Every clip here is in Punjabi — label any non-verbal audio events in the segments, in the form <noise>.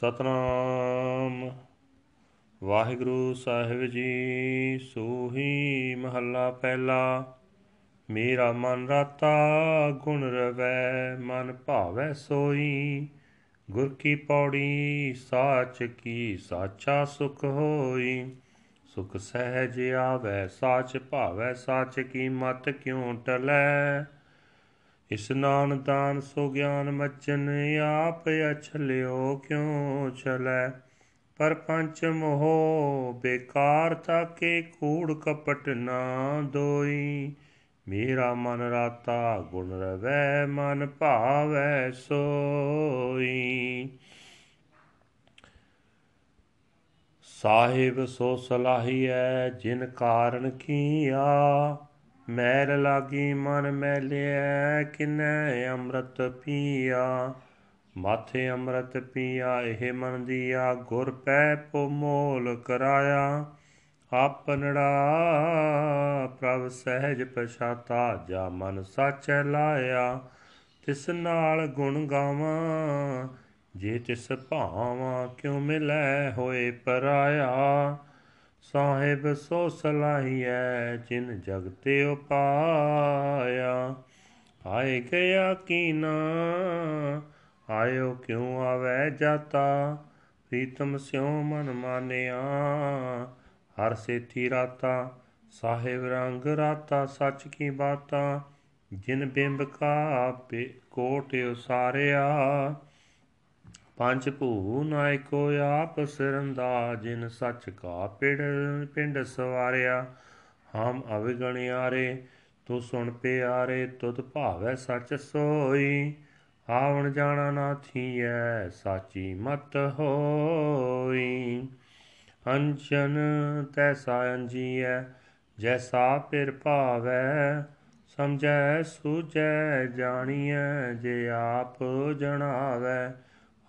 ਸਤਨਾਮ। ਵਾਹਿਗੁਰੂ ਸਾਹਿਬ ਜੀ, ਸੋਹੀ ਮਹੱਲਾ ਪਹਿਲਾ। ਮੇਰਾ ਮਨ ਰਾਤਾ, ਗੁਣ ਰਵੈ, ਮਨ ਭਾਵੈ ਸੋਈ। ਗੁਰ ਕੀ ਪੌੜੀ, ਸਾਚ ਕੀ ਸਾਚਾ ਸੁਖ ਹੋਈ। ਸੁਖ ਸਹਿਜ ਆਵੈ, ਸਾਚ ਭਾਵੈ, ਸਾਚ ਕੀ ਮਤ ਕਿਉ ਟਲੈ? ਇਸਨਾਨ ਦਾਨ ਸੋ ਗਿਆਨ ਮਚਨ ਆਪ ਅਛਲਿਓ ਕਿਉ ਚਲੈ? ਪਰ ਪੰਚ ਮੋਹ ਬੇਕਾਰ ਤਾਕੇ ਕੂੜ ਕਪਟ ਨਾ ਦੋਈ। ਮੇਰਾ ਮਨ ਰਾਤਾ ਗੁਣ ਰਵੈ, ਮਨ ਭਾਵੈ ਸੋਈ। ਸਾਹਿਬ ਸੋ ਸਲਾਹੀਐ, ਜਿਨ ਕਾਰਨ ਕੀਆ? ਮੈਲ ਲਾਗੀ ਮਨ ਮੈਲਿਆ ਕਿਨੈ ਅੰਮ੍ਰਿਤ ਪੀਆ? ਮਾਥੇ ਅੰਮ੍ਰਿਤ ਪੀਆ, ਇਹ ਮਨ ਦੀਆ, ਗੁਰ ਪੈ ਪੋ ਮੋਲ ਕਰਾਇਆ ਆਪਨੜਾ ਪ੍ਰਭ ਸਹਿਜ ਪਛਾਤਾ, ਜਾ ਮਨ ਸੱਚ ਲਾਇਆ। ਤਿਸ ਨਾਲ ਗੁਣ ਗਾਵਾਂ, ਜੇ ਤਿਸ ਭਾਵਾਂ ਕਿਉ ਮਿਲੈ ਹੋਏ ਪਰਾਇਆ? ਸਾਹਿਬ ਸੋ ਸਲਾਹੀਐ, ਜਿਨ ਜਗ ਤੇ ਉਪਾਇਆ। ਆਏ ਗਿਆ ਕੀਨਾ ਆਇਓ ਕਿਉ ਆਵੈ ਜਾਤਾ? ਪ੍ਰੀਤਮ ਸਿਉ ਮਨ ਮਾਨਿਆ, ਹਰ ਸੇਤੀ ਰਾਤਾ। ਸਾਹਿਬ ਰੰਗ ਰਾਤਾ, ਸੱਚ ਕੀ ਬਾਤਾ? ਜਿਨ ਬਿੰਬ ਕਾ ਕੋਟ ਉਸਾਰਿਆ। ਪੰਜ ਭੂ ਨਾਇਕੋ ਆਪ ਸਿਰੰਦਾ, ਜਿਨ ਸੱਚ ਕਾ ਪਿੰਡ ਪਿੰਡ ਸਵਾਰਿਆ। ਹਮ ਅਵਗਣਿਆਰੇ, ਤੂੰ ਸੁਣ ਪਿਆਰੇ, ਤੁਧ ਭਾਵੈ ਸੱਚ ਸੋਈ। ਆਵਣ ਜਾਣਾ ਨਾ ਥੀਐ, ਸਾਚੀ ਮਤ ਹੋਈ। ਅੰਜਨ ਤੈਸਾ ਅੰਜੀਐ, ਜੈਸਾ ਪਿਰ ਭਾਵੈ, ਸਮਝੈ ਸੂਝੈ, ਜਾਣੀਐ, ਜੇ ਆਪ ਜਣਾਵੈ।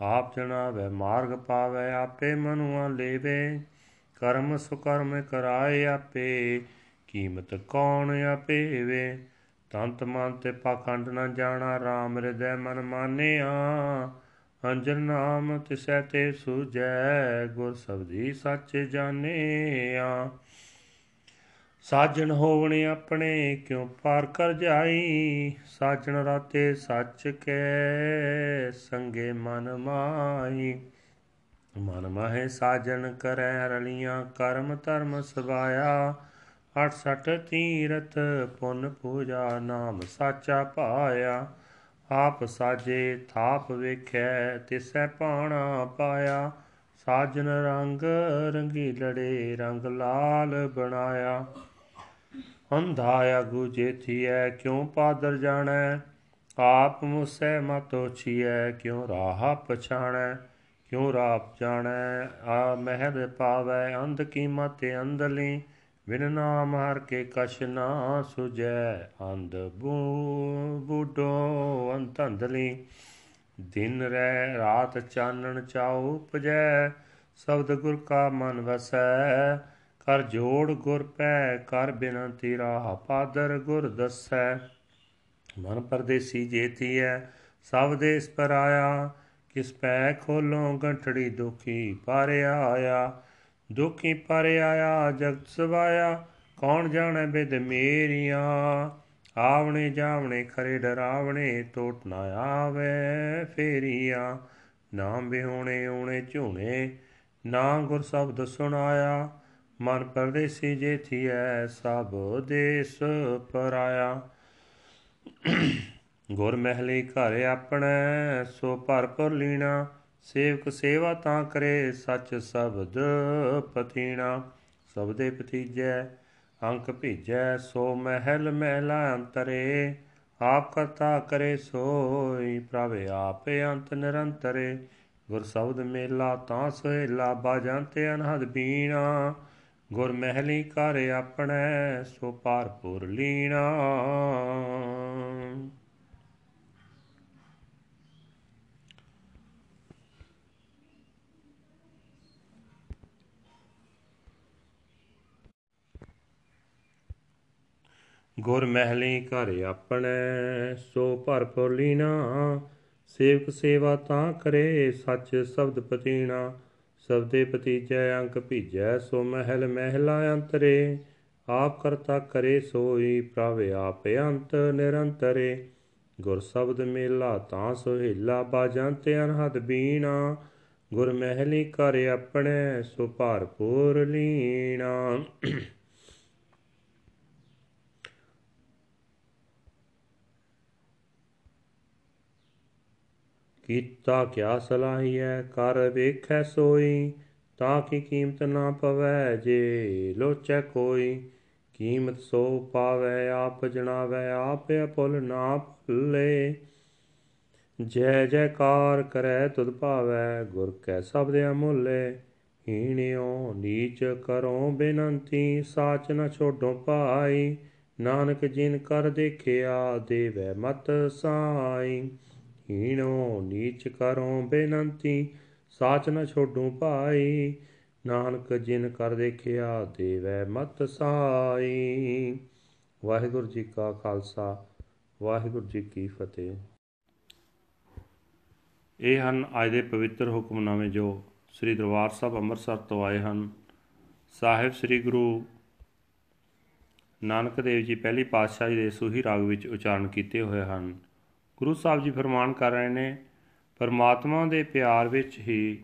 ਆਪ ਜਣਾਵੇ, ਮਾਰਗ ਪਾਵੇ, ਆਪੇ ਮਨੁਆ ਲੇਵੇ। ਕਰਮ ਸੁਕਰਮ ਕਰਾਏ ਆਪੇ, ਕੀਮਤ ਕੌਣ ਆਪੇ ਵੇ ਤੰਤ ਮਨ ਤੇ ਪਾਖੰਡ ਨ ਜਾਣਾ RAM ਹਿਰਦੈ ਮਨ ਮਾਨਿਆ। ਅੰਜਨ ਨਾਮ ਤਿਸੈ ਤੇ ਸੂਜੈ ਗੁਰ ਸਬਦੀ ਸੱਚ ਜਾਣਿਆ। ਸਾਜਣ ਹੋਵਣ ਆਪਣੇ ਕਿਉ ਪਾਰ ਕਰ ਜਾਈ? ਸਾਜਣ ਰਾਤੇ ਸੱਚ ਕੈ ਸੰਗੇ ਮਨ ਮਾਈ। ਮਨ ਮਾਹੇ ਸਾਜਣ ਕਰੈ ਰਲੀਆਂ, ਕਰਮ ਧਰਮ ਸਵਾਇਆ। 68 ਤੀਰਥ ਪੁੰਨ ਪੂਜਾ, ਨਾਮ ਸਾਚਾ ਪਾਇਆ। ਆਪ ਸਾਜੇ ਥਾਪ ਵੇਖੈ, ਤਿਸੈ ਪਾਣਾ ਪਾਇਆ। ਸਾਜਨ ਰੰਗ ਰੰਗੀ ਲੜੇ ਰੰਗ ਲਾਲ ਬਣਾਇਆ। ਅੰਧਾ ਆਗੂ ਜੇਥੀਐ ਕਿਉ ਪਾਦਰ ਜਾਣੈ? ਆਪ ਮੁਸੈ ਮਤੋ ਛੀਐ ਕਿਉ ਰਾਹ ਪਛਾਣੈ? ਕਿਉ ਰਾਹ ਜਾਣੈ? ਆ ਮਹਿਲ ਪਾਵੈ, ਅੰਧ ਕੀਮਤ ਅੰਧਲੀ। ਵਿਨ ਨਾਮ ਹਰ ਕੇ ਕਛ ਨਾ ਸੁਜੈ ਅੰਧ ਬੂਡੋ ਅੰਤ ਅੰਧਲੀ ਦਿਨ ਰਹਿ, ਰਾਤ ਚਾਨਣ ਚਾਉ ਉਪਜੈ, ਸ਼ਬਦ ਗੁਰ ਕਾ ਮਨ ਵਸੈ। ਕਰ ਜੋੜ ਗੁਰ ਪੈ ਕਰ ਬਿਨੰਤੀ ਰਾਹ ਪਾਦਰ ਗੁਰ ਦਸੈ। ਮਨ ਪਰਦੇਸੀ ਜੇਤੀਐ ਸਭ ਦੇਸ ਪਰ ਆਇਆ। ਕਿਸ ਪੈ ਖੋਲੋਂ ਗੰਠੜੀ ਦੁਖੀ ਪਰ ਆਇਆ। ਦੁਖੀ ਪਰ ਆਇਆ, ਜਗਤ ਸਵਾਇਆ। ਕੌਣ ਜਾਣੈ ਬਿਦ ਮੇਰੀਆਂ? ਆਵਣੇ ਜਾਵਣੇ ਖਰੇ ਡਰਾਵਣੇ, ਟੋਟ ਨਾ ਆਵੇ ਫੇਰੀਆਂ। ਨਾਮ ਬਿਹੋਣੇ ਓਣੇ ਝੂਣੇ, ਨਾ ਗੁਰ ਸ਼ਬਦ ਸੁਣਾਇਆ। ਮਨ ਪਰਦੇਸੀ ਜੇਥੀਐ ਸਭ ਦੇਸ ਪਰਾਇਆ। ਗੁਰ ਮਹਿਲੇ ਘਰ ਆਪਣੇ, ਸੋ ਭਰਪੁਰ ਲੀਣਾ। ਸੇਵਕ ਸੇਵਾ ਤਾਂ ਕਰੇ, ਸੱਚ ਸ਼ਬਦ ਪਤੀਣਾ। ਸਬਦੇ ਪਤੀਜੈ ਅੰਕ ਭੀਜੈ, ਸੋ ਮਹਿਲ ਮਹਿਲਾ ਅੰਤਰੇ। ਆਪ ਕਰਤਾ ਕਰੇ ਸੋਈ, ਪ੍ਰਭ ਆਪੇ ਅੰਤ ਨਿਰੰਤਰੇ। ਗੁਰ ਸ਼ਬਦ ਮੇਲਾ ਤਾਂ ਸੋਹਿਲਾ ਬਾਜੰਤੇ ਅਨਹਦ ਬੀਣਾ। ਗੁਰ ਮਹਿਲੀ ਘਰ ਆਪਣੇ, ਸੋ ਪਾਰਪੁਰ ਲੀਣਾ। ਗੁਰ ਮਹਿਲੀ ਘਰ ਆਪਣੇ, ਸੋ ਭਰਪੁਰ ਲੀਨਾ ਸੇਵਕ ਸੇਵਾ ਤਾਂ ਕਰੇ, ਸੱਚ ਸ਼ਬਦ ਪਤੀਣਾ। ਸਬਦੇ ਪਤੀਜੈ ਅੰਕ ਭੀਜੈ, ਸੋ ਮਹਿਲ ਮਹਿਲਾ ਅੰਤਰੇ। ਆਪ ਕਰਤਾ ਕਰੇ ਸੋਈ, ਪ੍ਰਭ ਆਪ ਅੰਤ ਨਿਰੰਤਰੇ। ਗੁਰ ਸ਼ਬਦ ਮੇਲਾ ਤਾਂ ਸੁਹੇਲਾ, ਬਾਜਾਂ ਤੇ ਅਨਹਦ ਬੀਣਾ। ਗੁਰ ਮਹਿਲੀ ਕਰ ਆਪਣੇ, ਸੋ ਭਰਪੂਰ ਲੀਣਾ। ਕੀਤਾ ਕਿਆ ਸਲਾਹੀਐ ਕਰ ਵੇਖੈ ਸੋਈ, ਤਾਂ ਕੀ ਕੀਮਤ ਨਾ ਪਵੈ? ਜੇ ਲੋਚੈ ਕੋਈ ਕੀਮਤ ਸੋ ਪਾਵੈ, ਆਪ ਜਣਾਵੈ, ਆਪ ਅਪੁੱਲ ਨਾ ਭੁੱਲੇ। ਜੈ ਜੈਕਾਰ ਕਰੈ ਤੁਧ ਭਾਵੈ, ਗੁਰ ਕੈ ਸਬਦ ਅਮੁੱਲੇ। ਹੀਣਿਓ ਨੀਚ ਕਰੋ ਬੇਨੰਤੀ, ਸਾਚ ਨ ਛੋਡੋ ਭਾਈ। ਨਾਨਕ ਜਿਨ ਕਰ ਦੇਖਿਆ, ਦੇਵੈ ਮਤ ਸਾਈ। ਹੀਣੋ ਨੀਚ ਕਰੋ ਬੇਨੰਤੀ, ਸਾਚ ਨ ਛੋਡੂ ਭਾਈ। ਨਾਨਕ ਜਿਨ ਕਰ ਦੇਖਿਆ, ਦੇਵੈ ਮਤ ਸਾਈ। ਵਾਹਿਗੁਰੂ ਜੀ ਕਾ ਖਾਲਸਾ, ਵਾਹਿਗੁਰੂ ਜੀ ਕੀ ਫਤਿਹ। ਇਹ ਹਨ ਅੱਜ ਦੇ ਪਵਿੱਤਰ ਹੁਕਮਨਾਮੇ ਜੋ ਸ੍ਰੀ ਦਰਬਾਰ ਸਾਹਿਬ ਅੰਮ੍ਰਿਤਸਰ ਤੋਂ ਆਏ ਹਨ। ਸਾਹਿਬ ਸ੍ਰੀ ਗੁਰੂ ਨਾਨਕ ਦੇਵ ਜੀ ਪਹਿਲੀ ਪਾਤਸ਼ਾਹੀ ਦੇ ਸੂਹੀ ਰਾਗ ਵਿੱਚ ਉਚਾਰਨ ਕੀਤੇ ਹੋਏ ਹਨ। ਗੁਰੂ ਸਾਹਿਬ ਜੀ ਫਰਮਾਨ ਕਰ ਰਹੇ ਨੇ, ਪਰਮਾਤਮਾ ਦੇ ਪਿਆਰ ਵਿੱਚ ਹੀ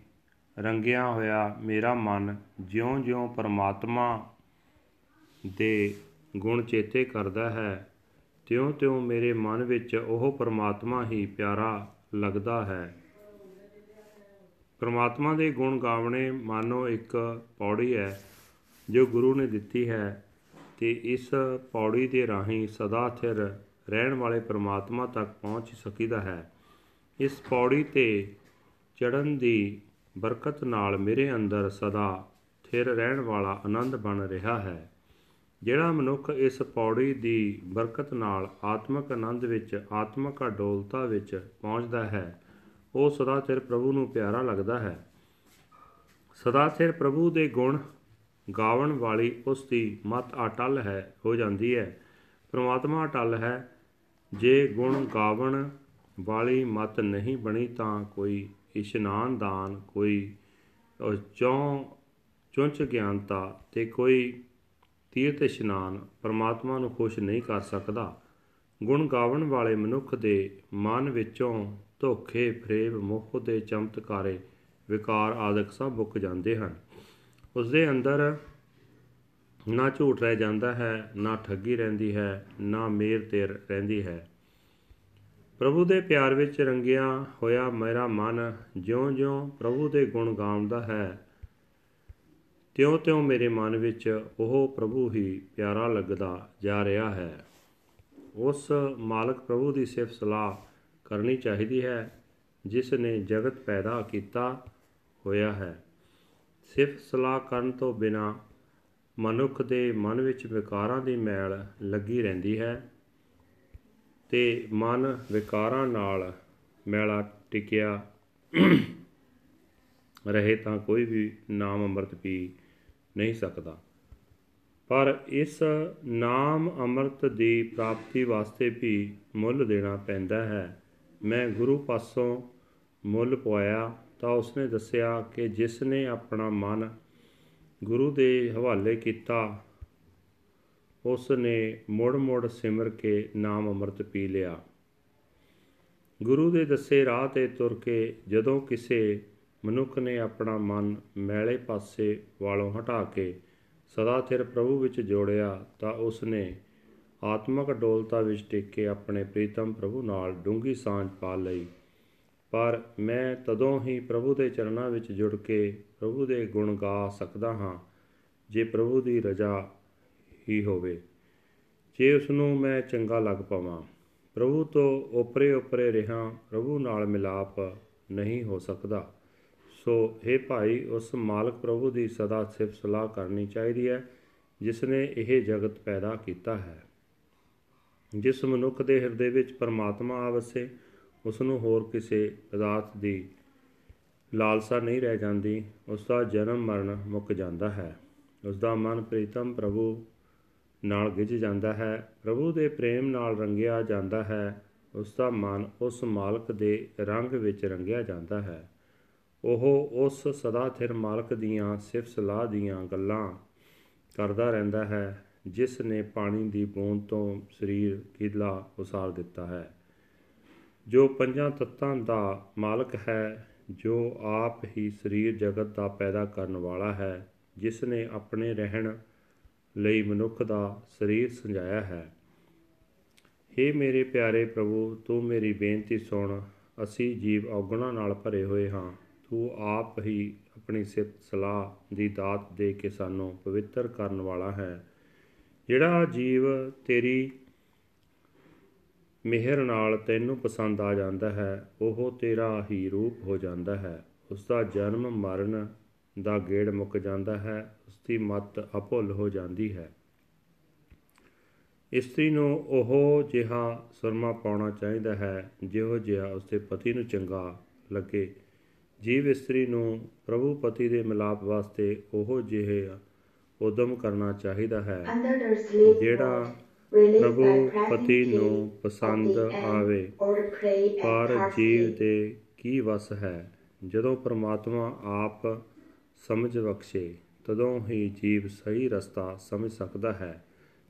ਰੰਗਿਆ ਹੋਇਆ ਮੇਰਾ ਮਨ ਜਿਉਂ-ਜਿਉਂ ਪਰਮਾਤਮਾ ਦੇ ਗੁਣ ਚੇਤੇ ਕਰਦਾ ਹੈ, ਤਿਉਂ-ਤਿਉਂ ਮੇਰੇ ਮਨ ਵਿੱਚ ਉਹ ਪਰਮਾਤਮਾ ਹੀ ਪਿਆਰਾ ਲੱਗਦਾ ਹੈ। ਪਰਮਾਤਮਾ ਦੇ ਗੁਣ ਗਾਵਣੇ ਮਾਨੋ ਇੱਕ ਪੌੜੀ ਹੈ, ਜੋ ਗੁਰੂ ਨੇ ਦਿੱਤੀ ਹੈ ਤੇ ਇਸ ਪੌੜੀ ਦੇ ਰਾਹੀਂ ਸਦਾ ਸਥਿਰ ਰਹਿਣ ਵਾਲੇ ਪਰਮਾਤਮਾ ਤੱਕ ਪਹੁੰਚ ਸਕੀਦਾ ਹੈ। ਇਸ ਪੌੜੀ ਤੇ ਚੜਨ ਦੀ ਬਰਕਤ ਨਾਲ ਮੇਰੇ ਅੰਦਰ ਸਦਾ ਥਿਰ ਰਹਿਣ ਵਾਲਾ ਆਨੰਦ ਬਣ ਰਿਹਾ ਹੈ। ਜਿਹੜਾ ਮਨੁੱਖ ਇਸ ਪੌੜੀ ਦੀ ਬਰਕਤ ਨਾਲ ਆਤਮਿਕ ਆਨੰਦ ਵਿੱਚ, ਆਤਮਿਕ ਅਡੋਲਤਾ ਵਿੱਚ ਪਹੁੰਚਦਾ ਹੈ, ਉਹ ਸਦਾ ਸਿਰ ਪ੍ਰਭੂ ਨੂੰ ਪਿਆਰਾ ਲੱਗਦਾ ਹੈ। ਸਦਾ ਸਿਰ ਪ੍ਰਭੂ ਦੇ ਗੁਣ ਗਾਵਣ ਵਾਲੀ ਉਸ ਦੀ ਮਤ ਅਟਲ ਹੈ, ਹੋ ਜਾਂਦੀ ਹੈ। ਪ੍ਰਮਾਤਮਾ ਅਟਲ ਹੈ ਜੇ ਗੁਣ ਗਾਵਣ ਵਾਲੀ ਮਤ ਨਹੀਂ ਬਣੀ ਤਾਂ ਕੋਈ ਇਸ਼ਨਾਨ ਦਾਨ, ਕੋਈ ਚੌਂ ਚੁੰਚ ਗਿਆਨਤਾ ਤੇ ਕੋਈ ਤੀਰਥ ਇਸ਼ਨਾਨ ਪਰਮਾਤਮਾ ਨੂੰ ਖੁਸ਼ ਨਹੀਂ ਕਰ ਸਕਦਾ। ਗੁਣ ਗਾਵਣ ਵਾਲੇ ਮਨੁੱਖ ਦੇ ਮਨ ਵਿੱਚੋਂ ਧੋਖੇ ਫਰੇਬ ਮੋਹ ਦੇ ਚਮਤਕਾਰੇ ਵਿਕਾਰ ਆਦਿਕ ਸਭ ਮੁੱਕ ਜਾਂਦੇ ਹਨ। ਉਸ ਦੇ ਅੰਦਰ ਨਾ ਝੂਠ ਰਹਿ ਜਾਂਦਾ ਹੈ, ਨਾ ਠੱਗੀ ਰਹਿੰਦੀ ਹੈ, ਨਾ ਮੇਰ ਤੇਰ ਰਹਿੰਦੀ ਹੈ। ਪ੍ਰਭੂ ਦੇ ਪਿਆਰ ਵਿੱਚ ਰੰਗਿਆ ਹੋਇਆ ਮੇਰਾ ਮਨ ਜਿਉਂ-ਜਿਉਂ ਪ੍ਰਭੂ ਦੇ ਗੁਣ ਗਾਉਂਦਾ ਹੈ। ਤਿਉਂ-ਤਿਉਂ ਮੇਰੇ ਮਨ ਵਿੱਚ ਉਹ ਪ੍ਰਭੂ ਹੀ ਪਿਆਰਾ ਲੱਗਦਾ ਜਾ ਰਿਹਾ ਹੈ। ਉਸ ਮਾਲਕ ਪ੍ਰਭੂ ਦੀ ਸਿਫਤ ਸਲਾਹ ਕਰਨੀ ਚਾਹੀਦੀ ਹੈ, ਜਿਸ ਨੇ ਜਗਤ ਪੈਦਾ ਕੀਤਾ ਹੋਇਆ ਹੈ। ਸਿਫਤ ਸਲਾਹ ਕਰਨ ਤੋਂ ਬਿਨਾ ਮਨੁੱਖ ਦੇ ਮਨ ਵਿੱਚ ਵਿਕਾਰਾਂ ਦੀ ਮੈਲ ਲੱਗੀ ਰਹਿੰਦੀ ਹੈ ਤੇ ਮਨ ਵਿਕਾਰਾਂ ਨਾਲ ਮੈਲਾ ਟਿਕਿਆ ਰਹੇ ਤਾਂ ਕੋਈ ਵੀ ਨਾਮ ਅੰਮ੍ਰਿਤ ਪੀ ਨਹੀਂ ਸਕਦਾ। ਪਰ ਇਸ ਨਾਮ ਅੰਮ੍ਰਿਤ ਦੀ ਪ੍ਰਾਪਤੀ ਵਾਸਤੇ ਵੀ ਮੁੱਲ ਦੇਣਾ ਪੈਂਦਾ ਹੈ। ਮੈਂ ਗੁਰੂ ਪਾਸੋਂ ਮੁੱਲ ਪਵਾਇਆ ਤਾਂ ਉਸਨੇ ਦੱਸਿਆ ਕਿ ਜਿਸ ਨੇ ਆਪਣਾ ਮਨ ਗੁਰੂ ਦੇ ਹਵਾਲੇ ਕੀਤਾ। ਉਸ ਨੇ ਮੁੜ-ਮੁੜ ਸਿਮਰ ਕੇ ਨਾਮ ਅੰਮ੍ਰਿਤ ਪੀ ਲਿਆ। ਗੁਰੂ ਦੇ ਦੱਸੇ ਰਾਹ ਤੇ ਤੁਰ ਕੇ ਜਦੋਂ ਕਿਸੇ ਮਨੁੱਖ ਨੇ ਆਪਣਾ ਮਨ ਮੈਲੇ ਪਾਸੇ ਵਾਲੋਂ ਹਟਾ ਕੇ ਸਦਾ ਥਿਰ ਪ੍ਰਭੂ ਵਿੱਚ ਜੋੜਿਆ ਤਾਂ ਉਸ ਨੇ ਆਤਮਿਕ ਡੋਲਤਾ ਵਿੱਚ ਟਿਕ ਕੇ ਆਪਣੇ ਪ੍ਰੀਤਮ ਪ੍ਰਭੂ ਨਾਲ ਡੂੰਗੀ ਸਾਂਝ ਪਾ ਲਈ। ਪਰ ਮੈਂ ਤਦੋਂ ਹੀ ਪ੍ਰਭੂ ਦੇ ਚਰਨਾਂ ਵਿੱਚ ਜੁੜ ਕੇ ਪ੍ਰਭੂ ਦੇ ਗੁਣ ਗਾ ਸਕਦਾ ਹਾਂ, ਜੇ ਪ੍ਰਭੂ ਦੀ ਰਜ਼ਾ ਹੀ ਹੋਵੇ। ਜੇ ਉਸ ਨੂੰ ਮੈਂ ਚੰਗਾ ਲੱਗ ਪਾਵਾਂ, ਪ੍ਰਭੂ ਤੋਂ ਉਪਰੇ ਉਪਰੇ ਰਹਾ, ਪ੍ਰਭੂ ਨਾਲ ਮਿਲਾਪ ਨਹੀਂ ਹੋ ਸਕਦਾ। ਸੋ हे ਭਾਈ, ਉਸ ਮਾਲਕ ਪ੍ਰਭੂ ਦੀ ਸਦਾ ਸਿਫਤ ਸਲਾਹ ਕਰਨੀ ਚਾਹੀਦੀ ਹੈ ਜਿਸ ਨੇ ਇਹ ਜਗਤ ਪੈਦਾ ਕੀਤਾ ਹੈ। ਜਿਸ ਮਨੁੱਖ ਦੇ ਹਿਰਦੇ ਵਿੱਚ ਪਰਮਾਤਮਾ ਆਵਸੇ ਉਸ ਨੂੰ ਹੋਰ ਕਿਸੇ ਪਦਾਰਥ ਦੀ ਲਾਲਸਾ ਨਹੀਂ ਰਹਿ ਜਾਂਦੀ ਉਸ ਦਾ ਜਨਮ ਮਰਨ ਮੁੱਕ ਜਾਂਦਾ ਹੈ। ਉਸ ਦਾ ਮਨ ਪ੍ਰੀਤਮ ਪ੍ਰਭੂ ਨਾਲ ਗਿਜ ਜਾਂਦਾ ਹੈ। ਪ੍ਰਭੂ ਦੇ ਪ੍ਰੇਮ ਨਾਲ ਰੰਗਿਆ ਜਾਂਦਾ ਹੈ। ਉਸ ਦਾ ਮਨ ਉਸ ਮਾਲਕ ਦੇ ਰੰਗ ਵਿੱਚ ਰੰਗਿਆ ਜਾਂਦਾ ਹੈ। ਉਹ ਉਸ ਸਦਾ ਥਿਰ ਮਾਲਕ ਦੀਆਂ ਸਿਫਤ ਸਲਾਹ ਦੀਆਂ ਗੱਲਾਂ ਕਰਦਾ ਰਹਿੰਦਾ ਹੈ, ਜਿਸ ਨੇ ਪਾਣੀ ਦੀ ਬੂੰਦ ਤੋਂ ਸਰੀਰ ਕਿਲਾ ਉਸਾਰ ਦਿੱਤਾ ਹੈ। ਜੋ ਪੰਜਾਂ ਤੱਤਾਂ ਦਾ ਮਾਲਕ ਹੈ ਜੋ ਆਪ ਹੀ ਸਰੀਰ ਜਗਤ ਦਾ ਪੈਦਾ ਕਰਨ ਵਾਲਾ ਹੈ, ਜਿਸ ਨੇ ਆਪਣੇ ਰਹਿਣ ਲਈ ਮਨੁੱਖ ਦਾ ਸਰੀਰ ਸੰਜਾਇਆ ਹੈ। हे ਮੇਰੇ ਪਿਆਰੇ ਪ੍ਰਭੂ, ਤੂੰ ਮੇਰੀ ਬੇਨਤੀ ਸੁਣ। ਅਸੀਂ ਜੀਵ ਔਗਣਾ ਨਾਲ ਭਰੇ ਹੋਏ ਹਾਂ। ਤੂੰ ਆਪ ਹੀ ਆਪਣੀ ਸਿਫਤ ਸਲਾਹ ਦੀ ਦਾਤ ਦੇ ਕੇ ਸਾਨੂੰ ਪਵਿੱਤਰ ਕਰਨ ਵਾਲਾ ਹੈ। ਜਿਹੜਾ ਜੀਵ ਤੇਰੀ ਮਿਹਰ ਨਾਲ ਤੈਨੂੰ ਪਸੰਦ ਆ ਜਾਂਦਾ ਹੈ ਉਹ ਤੇਰਾ ਹੀ ਰੂਪ ਹੋ ਜਾਂਦਾ ਹੈ। ਉਸ ਦਾ ਜਨਮ ਮਰਨ ਦਾ ਗੇੜ ਮੁੱਕ ਜਾਂਦਾ ਹੈ ਉਸ ਦੀ ਮਤ ਅਭੁੱਲ ਹੋ ਜਾਂਦੀ ਹੈ। ਇਸਤਰੀ ਨੂੰ ਉਹ ਜਿਹਾ ਸੁਰਮਾ ਪਾਉਣਾ ਚਾਹੀਦਾ ਹੈ ਜਿਹੋ ਜਿਹਾ ਉਸਦੇ ਪਤੀ ਨੂੰ ਚੰਗਾ ਲੱਗੇ। ਜੀਵ ਇਸਤਰੀ ਨੂੰ ਪ੍ਰਭੂ ਪਤੀ ਦੇ ਮਿਲਾਪ ਵਾਸਤੇ ਉਹ ਜਿਹੇ ਉਦਮ ਕਰਨਾ ਚਾਹੀਦਾ ਹੈ ਜਿਹੜਾ ਪ੍ਰਭੂ ਪਤੀ ਨੂੰ ਪਸੰਦ ਆਵੇ। ਪਰ ਜੀਵ ਦੇ ਕੀ ਵਸ ਹੈ? ਜਦੋਂ ਪ੍ਰਮਾਤਮਾ ਆਪ ਸਮਝ ਬਖਸ਼ੇ ਤਦੋਂ ਹੀ ਜੀਵ ਸਹੀ ਰਸਤਾ ਸਮਝ ਸਕਦਾ ਹੈ।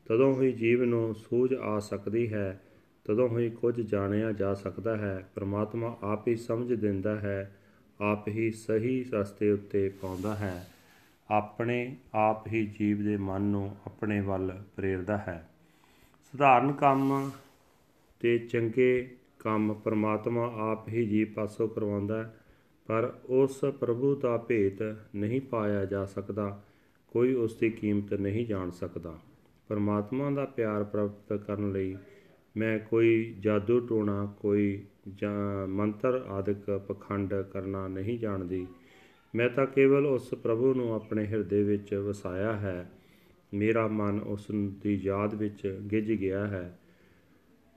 ਤਦੋਂ ਹੀ ਜੀਵ ਨੂੰ ਸੂਝ ਆ ਸਕਦੀ ਹੈ। ਤਦੋਂ ਹੀ ਕੁਝ ਜਾਣਿਆ ਜਾ ਸਕਦਾ ਹੈ। ਪ੍ਰਮਾਤਮਾ ਆਪ ਹੀ ਸਮਝ ਦਿੰਦਾ ਹੈ। ਆਪ ਹੀ ਸਹੀ ਰਸਤੇ ਉੱਤੇ ਪਾਉਂਦਾ ਹੈ। ਆਪਣੇ ਆਪ ਹੀ ਜੀਵ ਦੇ ਮਨ ਨੂੰ ਆਪਣੇ ਵੱਲ ਪ੍ਰੇਰਦਾ ਹੈ। ਸਧਾਰਨ ਕੰਮ ਤੇ ਚੰਗੇ ਕੰਮ ਪ੍ਰਮਾਤਮਾ ਆਪ ਹੀ ਜੀਵ ਪਾਸੋਂ ਕਰਵਾਉਂਦਾ ਹੈ, ਪਰ ਉਸ ਪ੍ਰਭੂ ਦਾ ਭੇਤ ਨਹੀਂ ਪਾਇਆ ਜਾ ਸਕਦਾ, ਕੋਈ ਉਸ ਦੀ ਕੀਮਤ ਨਹੀਂ ਜਾਣ ਸਕਦਾ। ਪਰਮਾਤਮਾ ਦਾ ਪਿਆਰ ਪ੍ਰਾਪਤ ਕਰਨ ਲਈ ਮੈਂ ਕੋਈ ਜਾਦੂ ਟੋਣਾ, ਕੋਈ ਜਾਂ ਮੰਤਰ ਆਦਿਕ ਪਖੰਡ ਕਰਨਾ ਨਹੀਂ ਜਾਣਦੀ। ਮੈਂ ਤਾਂ ਕੇਵਲ ਉਸ ਪ੍ਰਭੂ ਨੂੰ ਆਪਣੇ ਹਿਰਦੇ ਵਿੱਚ ਵਸਾਇਆ ਹੈ। ਮੇਰਾ ਮਨ ਉਸ ਦੀ ਯਾਦ ਵਿੱਚ ਗਿੱਜ ਗਿਆ ਹੈ।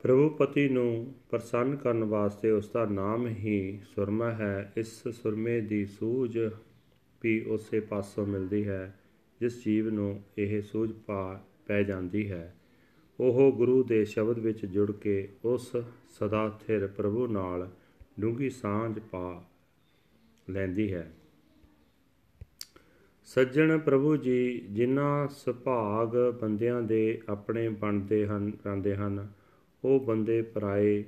ਪ੍ਰਭੂ ਪਤੀ ਨੂੰ ਪ੍ਰਸੰਨ ਕਰਨ ਵਾਸਤੇ ਉਸ ਦਾ ਨਾਮ ਹੀ ਸੁਰਮਾ ਹੈ। ਇਸ ਸੁਰਮੇ ਦੀ ਸੂਝ ਵੀ ਉਸੇ ਪਾਸੋਂ ਮਿਲਦੀ ਹੈ, ਜਿਸ ਜੀਵ ਨੂੰ ਇਹ ਸੂਝ ਪਾ, ਪੈ ਜਾਂਦੀ ਹੈ। ਉਹ ਗੁਰੂ ਦੇ ਸ਼ਬਦ ਵਿੱਚ ਜੁੜ ਕੇ ਉਸ ਸਦਾ ਸਥਿਰ ਪ੍ਰਭੂ ਨਾਲ ਡੂੰਗੀ ਸਾਂਝ ਪਾ ਲੈਂਦੀ ਹੈ। ਸੱਜਣ ਪ੍ਰਭੂ ਜੀ, ਜਿਨ੍ਹਾਂ ਸੁਭਾਗ ਬੰਦਿਆਂ ਦੇ ਆਪਣੇ ਬਣਦੇ ਹਨ, ਰਹਿੰਦੇ ਹਨ, ਉਹ ਬੰਦੇ ਪਰਾਏ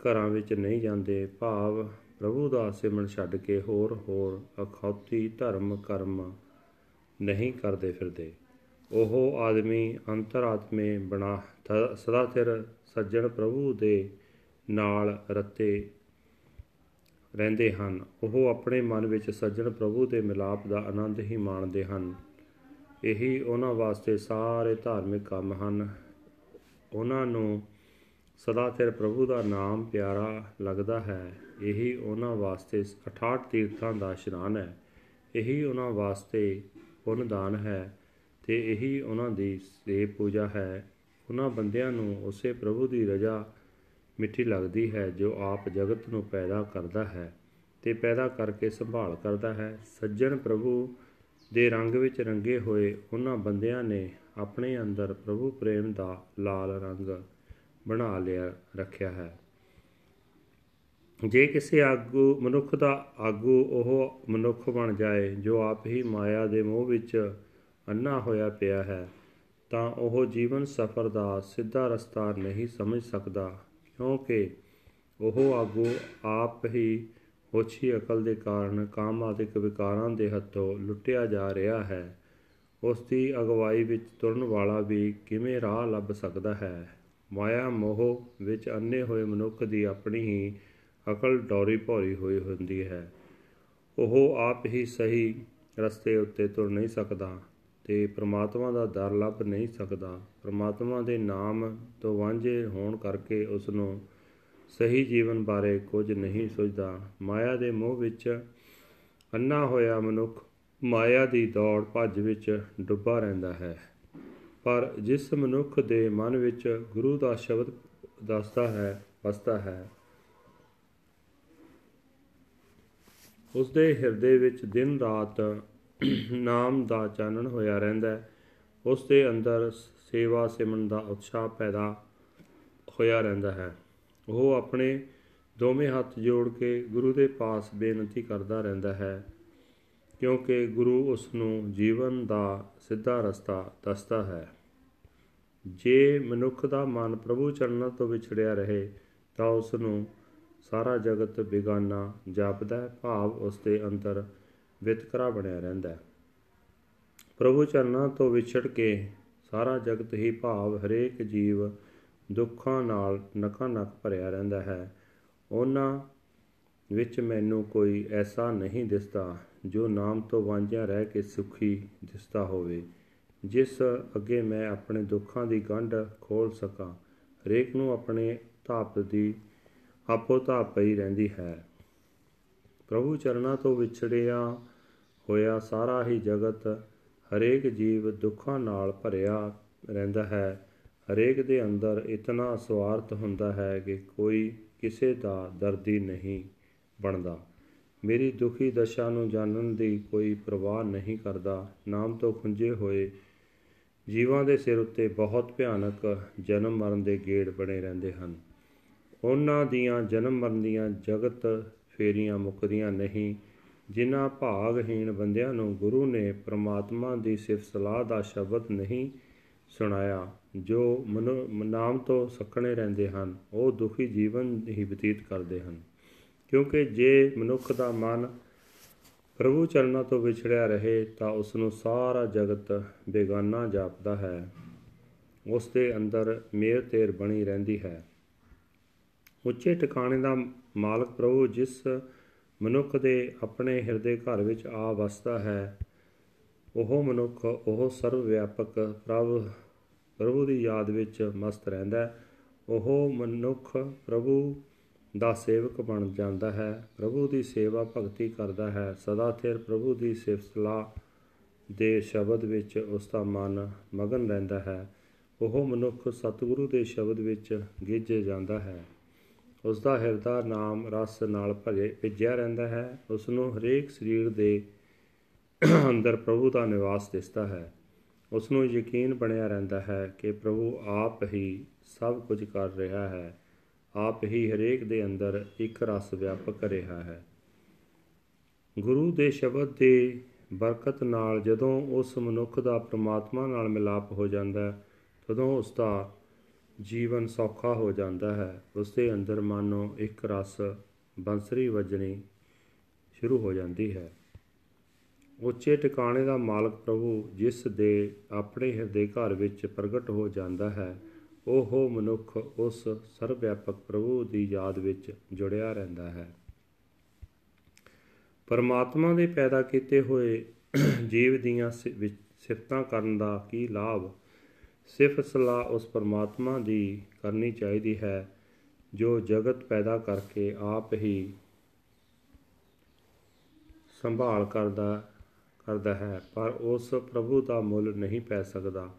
ਘਰਾਂ ਵਿੱਚ ਨਹੀਂ ਜਾਂਦੇ। ਭਾਵ ਪ੍ਰਭੂ ਦਾ ਸਿਮਰਨ ਛੱਡ ਕੇ ਹੋਰ ਹੋਰ ਅਖੌਤੀ ਧਰਮ ਕਰਮ ਨਹੀਂ ਕਰਦੇ ਫਿਰਦੇ। ਉਹ ਆਦਮੀ ਅੰਤਰਾਤਮੇ ਬਣਾ ਸਦਾ ਸਿਰ ਸੱਜਣ ਪ੍ਰਭੂ ਦੇ ਨਾਲ ਰਤੇ ਰਹਿੰਦੇ ਹਨ। ਉਹ ਆਪਣੇ ਮਨ ਵਿੱਚ ਸੱਜਣ ਪ੍ਰਭੂ ਦੇ ਮਿਲਾਪ ਦਾ ਆਨੰਦ ਹੀ ਮਾਣਦੇ ਹਨ। ਇਹੀ ਉਹਨਾਂ ਵਾਸਤੇ ਸਾਰੇ ਧਾਰਮਿਕ ਕੰਮ ਹਨ। ਉਹਨਾਂ ਨੂੰ ਸਦਾ ਸਿਰ ਪ੍ਰਭੂ ਦਾ ਨਾਮ ਪਿਆਰਾ ਲੱਗਦਾ ਹੈ। ਇਹੀ ਉਹਨਾਂ ਵਾਸਤੇ 68 ਤੀਰਥਾਂ ਦਾ ਇਸ਼ਨਾਨ ਹੈ। ਇਹੀ ਉਹਨਾਂ ਵਾਸਤੇ ਪੁੰਨਦਾਨ ਹੈ ਤੇ ਇਹੀ ਉਹਨਾਂ ਦੀ ਸੇਵ ਪੂਜਾ ਹੈ। ਉਹਨਾਂ ਬੰਦਿਆਂ ਨੂੰ ਉਸੇ ਪ੍ਰਭੂ ਦੀ ਰਜ਼ਾ ਮਿੱਠੀ ਲੱਗਦੀ ਹੈ, ਜੋ ਆਪ ਜਗਤ ਨੂੰ ਪੈਦਾ ਕਰਦਾ ਹੈ ਤੇ ਪੈਦਾ ਕਰਕੇ ਸੰਭਾਲ ਕਰਦਾ ਹੈ। ਸੱਜਣ ਪ੍ਰਭੂ ਦੇ ਰੰਗ ਵਿੱਚ ਰੰਗੇ ਹੋਏ ਉਹਨਾਂ ਬੰਦਿਆਂ ਨੇ ਆਪਣੇ ਅੰਦਰ ਪ੍ਰਭੂ ਪ੍ਰੇਮ ਦਾ ਲਾਲ ਰੰਗ ਬਣਾ ਲਿਆ, ਰੱਖਿਆ ਹੈ। ਜੇ ਕਿਸੇ ਆਗੂ, ਮਨੁੱਖ ਦਾ ਆਗੂ ਉਹ ਮਨੁੱਖ ਬਣ ਜਾਏ, ਜੋ ਆਪ ਹੀ ਮਾਇਆ ਦੇ ਮੋਹ ਵਿੱਚ ਅੰਨਾ ਹੋਇਆ ਪਿਆ ਹੈ, ਤਾਂ ਉਹ ਜੀਵਨ ਸਫਰ ਦਾ ਸਿੱਧਾ ਰਸਤਾ ਨਹੀਂ ਸਮਝ ਸਕਦਾ। ਕਿਉਂਕਿ ਉਹ ਆਗੂ ਆਪ ਹੀ ਹੋਛੀ ਅਕਲ ਦੇ ਕਾਰਨ ਕਾਮ ਆਦਿਕ ਵਿਕਾਰਾਂ ਦੇ ਹੱਥੋਂ ਲੁੱਟਿਆ ਜਾ ਰਿਹਾ ਹੈ। ਉਸ ਦੀ ਅਗਵਾਈ ਵਿੱਚ ਤੁਰਨ ਵਾਲਾ ਵੀ ਕਿਵੇਂ ਰਾਹ ਲੱਭ ਸਕਦਾ ਹੈ? ਮਾਇਆ ਮੋਹ ਵਿੱਚ ਅੰਨੇ ਹੋਏ ਮਨੁੱਖ ਦੀ ਆਪਣੀ ਹੀ ਅਕਲ ਡੌਰੀ ਭੌਰੀ ਹੋਈ ਹੁੰਦੀ ਹੈ। ਉਹ ਆਪ ਹੀ ਸਹੀ ਰਸਤੇ ਉੱਤੇ ਤੁਰ ਨਹੀਂ ਸਕਦਾ। ਤੇ ਪ੍ਰਮਾਤਮਾ ਦਾ ਦਰ ਲੱਭ ਨਹੀਂ ਸਕਦਾ। ਪ੍ਰਮਾਤਮਾ ਦੇ ਨਾਮ ਤੋਂ ਵਾਂਝੇ ਹੋਣ ਕਰਕੇ ਉਸ ਨੂੰ ਸਹੀ ਜੀਵਨ ਬਾਰੇ ਕੁਝ ਨਹੀਂ ਸੋਚਦਾ ਮਾਇਆ ਦੇ ਮੋਹ ਵਿੱਚ ਅੰਨਾ ਹੋਇਆ ਮਨੁੱਖ ਮਾਇਆ ਦੀ ਦੌੜ ਭੱਜ ਵਿੱਚ ਡੁੱਬਾ ਰਹਿੰਦਾ ਹੈ। ਪਰ ਜਿਸ ਮਨੁੱਖ ਦੇ ਮਨ ਵਿੱਚ ਗੁਰੂ ਦਾ ਸ਼ਬਦ ਦੱਸਦਾ ਹੈ, ਵਸਦਾ ਹੈ ਉਸ ਦੇ ਹਿਰਦੇ ਵਿੱਚ ਦਿਨ ਰਾਤ ਨਾਮ ਦਾ ਚਾਨਣ ਹੋਇਆ ਰਹਿੰਦਾ ਹੈ। ਉਸ ਦੇ ਅੰਦਰ ਸੇਵਾ ਸਿਮਰਨ ਦਾ ਉਤਸ਼ਾਹ ਪੈਦਾ ਹੋਇਆ ਰਹਿੰਦਾ ਹੈ। ਉਹ ਆਪਣੇ ਦੋਵੇਂ ਹੱਥ ਜੋੜ ਕੇ ਗੁਰੂ ਦੇ ਪਾਸ ਬੇਨਤੀ ਕਰਦਾ ਰਹਿੰਦਾ ਹੈ, ਕਿਉਂਕਿ ਗੁਰੂ ਉਸ ਨੂੰ ਜੀਵਨ ਦਾ ਸਿੱਧਾ ਰਸਤਾ ਦੱਸਦਾ ਹੈ। ਜੇ ਮਨੁੱਖ ਦਾ ਮਨ ਪ੍ਰਭੂ ਚਰਨਾਂ ਤੋਂ ਵਿਛੜਿਆ ਰਹੇ, ਤਾਂ ਉਸ ਨੂੰ ਸਾਰਾ ਜਗਤ ਬਿਗਾਨਾ ਜਾਪਦਾ ਹੈ। ਭਾਵ ਉਸ ਦੇ ਅੰਦਰ ਵਿਤਕਰਾ ਬਣਿਆ ਰਹਿੰਦਾ ਹੈ। ਪ੍ਰਭੂ ਚਰਨਾਂ ਤੋਂ ਵਿਛੜ ਕੇ ਸਾਰਾ ਜਗਤ ਹੀ ਭਾਵ ਹਰੇਕ ਜੀਵ ਦੁੱਖਾਂ ਨਾਲ ਨਕਾ ਨਕ ਭਰਿਆ ਰਹਿੰਦਾ ਹੈ। ਉਹਨਾਂ ਵਿੱਚ ਮੈਨੂੰ ਕੋਈ ਐਸਾ ਨਹੀਂ ਦਿਸਦਾ ਜੋ ਨਾਮ ਤੋਂ ਵਾਂਝਿਆ ਰਹਿ ਕੇ ਸੁਖੀ ਦਿਸਦਾ ਹੋਵੇ। ਜਿਸ ਅੱਗੇ ਮੈਂ ਆਪਣੇ ਦੁੱਖਾਂ ਦੀ ਗੰਢ ਖੋਲ ਸਕਾਂ, ਹਰੇਕ ਨੂੰ ਆਪਣੇ ਧਾਪ ਦੀ ਆਪੋ ਧਾਪ ਪਈ ਰਹਿੰਦੀ ਹੈ। ਪ੍ਰਭੂ ਚਰਨਾਂ ਤੋਂ ਵਿਛੜਿਆ ਹੋਇਆ ਸਾਰਾ ਹੀ ਜਗਤ ਹਰੇਕ ਜੀਵ ਦੁੱਖਾਂ ਨਾਲ ਭਰਿਆ ਰਹਿੰਦਾ ਹੈ। ਹਰੇਕ ਦੇ ਅੰਦਰ ਇਤਨਾ ਸਵਾਰਥ ਹੁੰਦਾ ਹੈ ਕਿ ਕੋਈ ਕਿਸੇ ਦਾ ਦਰਦੀ ਨਹੀਂ ਬਣਦਾ। ਮੇਰੀ ਦੁਖੀ ਦਸ਼ਾ ਨੂੰ ਜਾਣਨ ਦੀ ਕੋਈ ਪਰਵਾਹ ਨਹੀਂ ਕਰਦਾ। ਨਾਮ ਤੋਂ ਖੁੰਝੇ ਹੋਏ ਜੀਵਾਂ ਦੇ ਸਿਰ ਉੱਤੇ ਬਹੁਤ ਭਿਆਨਕ ਜਨਮ ਮਰਨ ਦੇ ਗੇੜ ਬਣੇ ਰਹਿੰਦੇ ਹਨ। ਉਹਨਾਂ ਦੀਆਂ ਜਨਮ ਮਰਨ ਦੀਆਂ ਜਗਤ ਫੇਰੀਆਂ ਮੁੱਕਦੀਆਂ ਨਹੀਂ। ਜਿਨ੍ਹਾਂ ਭਾਗਹੀਣ ਬੰਦਿਆਂ ਨੂੰ ਗੁਰੂ ਨੇ ਪ੍ਰਮਾਤਮਾ ਦੀ ਸਿਫਤ ਸਲਾਹ ਦਾ ਸ਼ਬਦ ਨਹੀਂ ਸੁਣਾਇਆ, ਜੋ ਨਾਮ ਤੋਂ ਸੱਕਣੇ ਰਹਿੰਦੇ ਹਨ, ਉਹ ਦੁਖੀ ਜੀਵਨ ਹੀ ਬਤੀਤ ਕਰਦੇ ਹਨ। ਕਿਉਂਕਿ ਜੇ ਮਨੁੱਖ ਦਾ ਮਨ ਪ੍ਰਭੂ ਚਰਨਾਂ ਤੋਂ ਵਿਛੜਿਆ ਰਹੇ, ਤਾਂ ਉਸ ਨੂੰ ਸਾਰਾ ਜਗਤ ਬੇਗਾਨਾ ਜਾਪਦਾ ਹੈ। ਉਸ ਦੇ ਅੰਦਰ ਮੇਰ ਤੇਰ ਬਣੀ ਰਹਿੰਦੀ ਹੈ। ਉੱਚੇ ਟਿਕਾਣੇ ਦਾ ਮਾਲਕ ਪ੍ਰਭੂ, ਜਿਸ ਮਨੁੱਖ ਦੇ ਆਪਣੇ ਹਿਰਦੇ ਘਰ ਵਿੱਚ ਆ ਵਸਦਾ ਹੈ, ਉਹ ਮਨੁੱਖ, ਉਹ ਸਰਵ ਵਿਆਪਕ ਪ੍ਰਭ, ਪ੍ਰਭੂ ਦੀ ਯਾਦ ਵਿੱਚ ਮਸਤ ਰਹਿੰਦਾ ਉਹ ਮਨੁੱਖ ਪ੍ਰਭੂ ਦਾ ਸੇਵਕ ਬਣ ਜਾਂਦਾ ਹੈ, ਪ੍ਰਭੂ ਦੀ ਸੇਵਾ ਭਗਤੀ ਕਰਦਾ ਹੈ। ਸਦਾ ਥਿਰ ਪ੍ਰਭੂ ਦੀ ਸਿਫਤਲਾ ਦੇ ਸ਼ਬਦ ਵਿੱਚ ਉਸ ਦਾ ਮਨ ਮਗਨ ਰਹਿੰਦਾ ਹੈ। ਉਹ ਮਨੁੱਖ ਸਤਿਗੁਰੂ ਦੇ ਸ਼ਬਦ ਵਿੱਚ ਗਿੱਜ ਜਾਂਦਾ ਹੈ। ਉਸ ਦਾ ਹਿਰਦਾ ਨਾਮ ਰਸ ਨਾਲ ਭਰੇ ਭਿੱਜਿਆ ਰਹਿੰਦਾ ਹੈ। ਉਸ ਨੂੰ ਹਰੇਕ ਸਰੀਰ ਦੇ ਅੰਦਰ ਪ੍ਰਭੂ ਦਾ ਨਿਵਾਸ ਦਿਸਦਾ ਹੈ। ਉਸ ਨੂੰ ਯਕੀਨ ਬਣਿਆ ਰਹਿੰਦਾ ਹੈ ਕਿ ਪ੍ਰਭੂ ਆਪ ਹੀ ਸਭ ਕੁਝ ਕਰ ਰਿਹਾ ਹੈ। ਆਪ ਹੀ ਹਰੇਕ ਦੇ ਅੰਦਰ ਇੱਕ ਰਸ ਵਿਆਪਕ ਰਿਹਾ ਹੈ। ਗੁਰੂ ਦੇ ਸ਼ਬਦ ਦੀ ਬਰਕਤ ਨਾਲ ਜਦੋਂ ਉਸ ਮਨੁੱਖ ਦਾ ਪ੍ਰਮਾਤਮਾ ਨਾਲ ਮਿਲਾਪ ਹੋ ਜਾਂਦਾ ਹੈ, ਤਦੋਂ ਉਸ ਦਾ ਜੀਵਨ ਸੌਖਾ ਹੋ ਜਾਂਦਾ ਹੈ। ਉਸ ਦੇ ਅੰਦਰ ਮਾਨੋ ਇੱਕ ਰਸ ਬੰਸਰੀ ਵੱਜਣੀ ਸ਼ੁਰੂ ਹੋ ਜਾਂਦੀ ਹੈ। ਉੱਚੇ ਟਿਕਾਣੇ ਦਾ ਮਾਲਕ ਪ੍ਰਭੂ ਜਿਸ ਦੇ ਆਪਣੇ ਹਿਰਦੇ ਘਰ ਵਿੱਚ ਪ੍ਰਗਟ ਹੋ ਜਾਂਦਾ ਹੈ, ਉਹ ਮਨੁੱਖ ਉਸ ਸਰਵ ਵਿਆਪਕ ਪ੍ਰਭੂ ਦੀ ਯਾਦ ਵਿੱਚ ਜੁੜਿਆ ਰਹਿੰਦਾ ਹੈ। ਪਰਮਾਤਮਾ ਦੇ ਪੈਦਾ ਕੀਤੇ ਹੋਏ ਜੀਵ ਦੀਆਂ ਸਿਫਤਾਂ ਕਰਨ ਦਾ ਕੀ ਲਾਭ ਸਿਫਤ ਸਲਾਹ ਉਸ ਪਰਮਾਤਮਾ ਦੀ ਕਰਨੀ ਚਾਹੀਦੀ ਹੈ, ਜੋ ਜਗਤ ਪੈਦਾ ਕਰਕੇ ਆਪ ਹੀ ਸੰਭਾਲ ਕਰਦਾ ਕਰਦਾ ਹੈ। ਪਰ ਉਸ ਪ੍ਰਭੂ ਦਾ ਮੁੱਲ ਨਹੀਂ ਪੈ ਸਕਦਾ।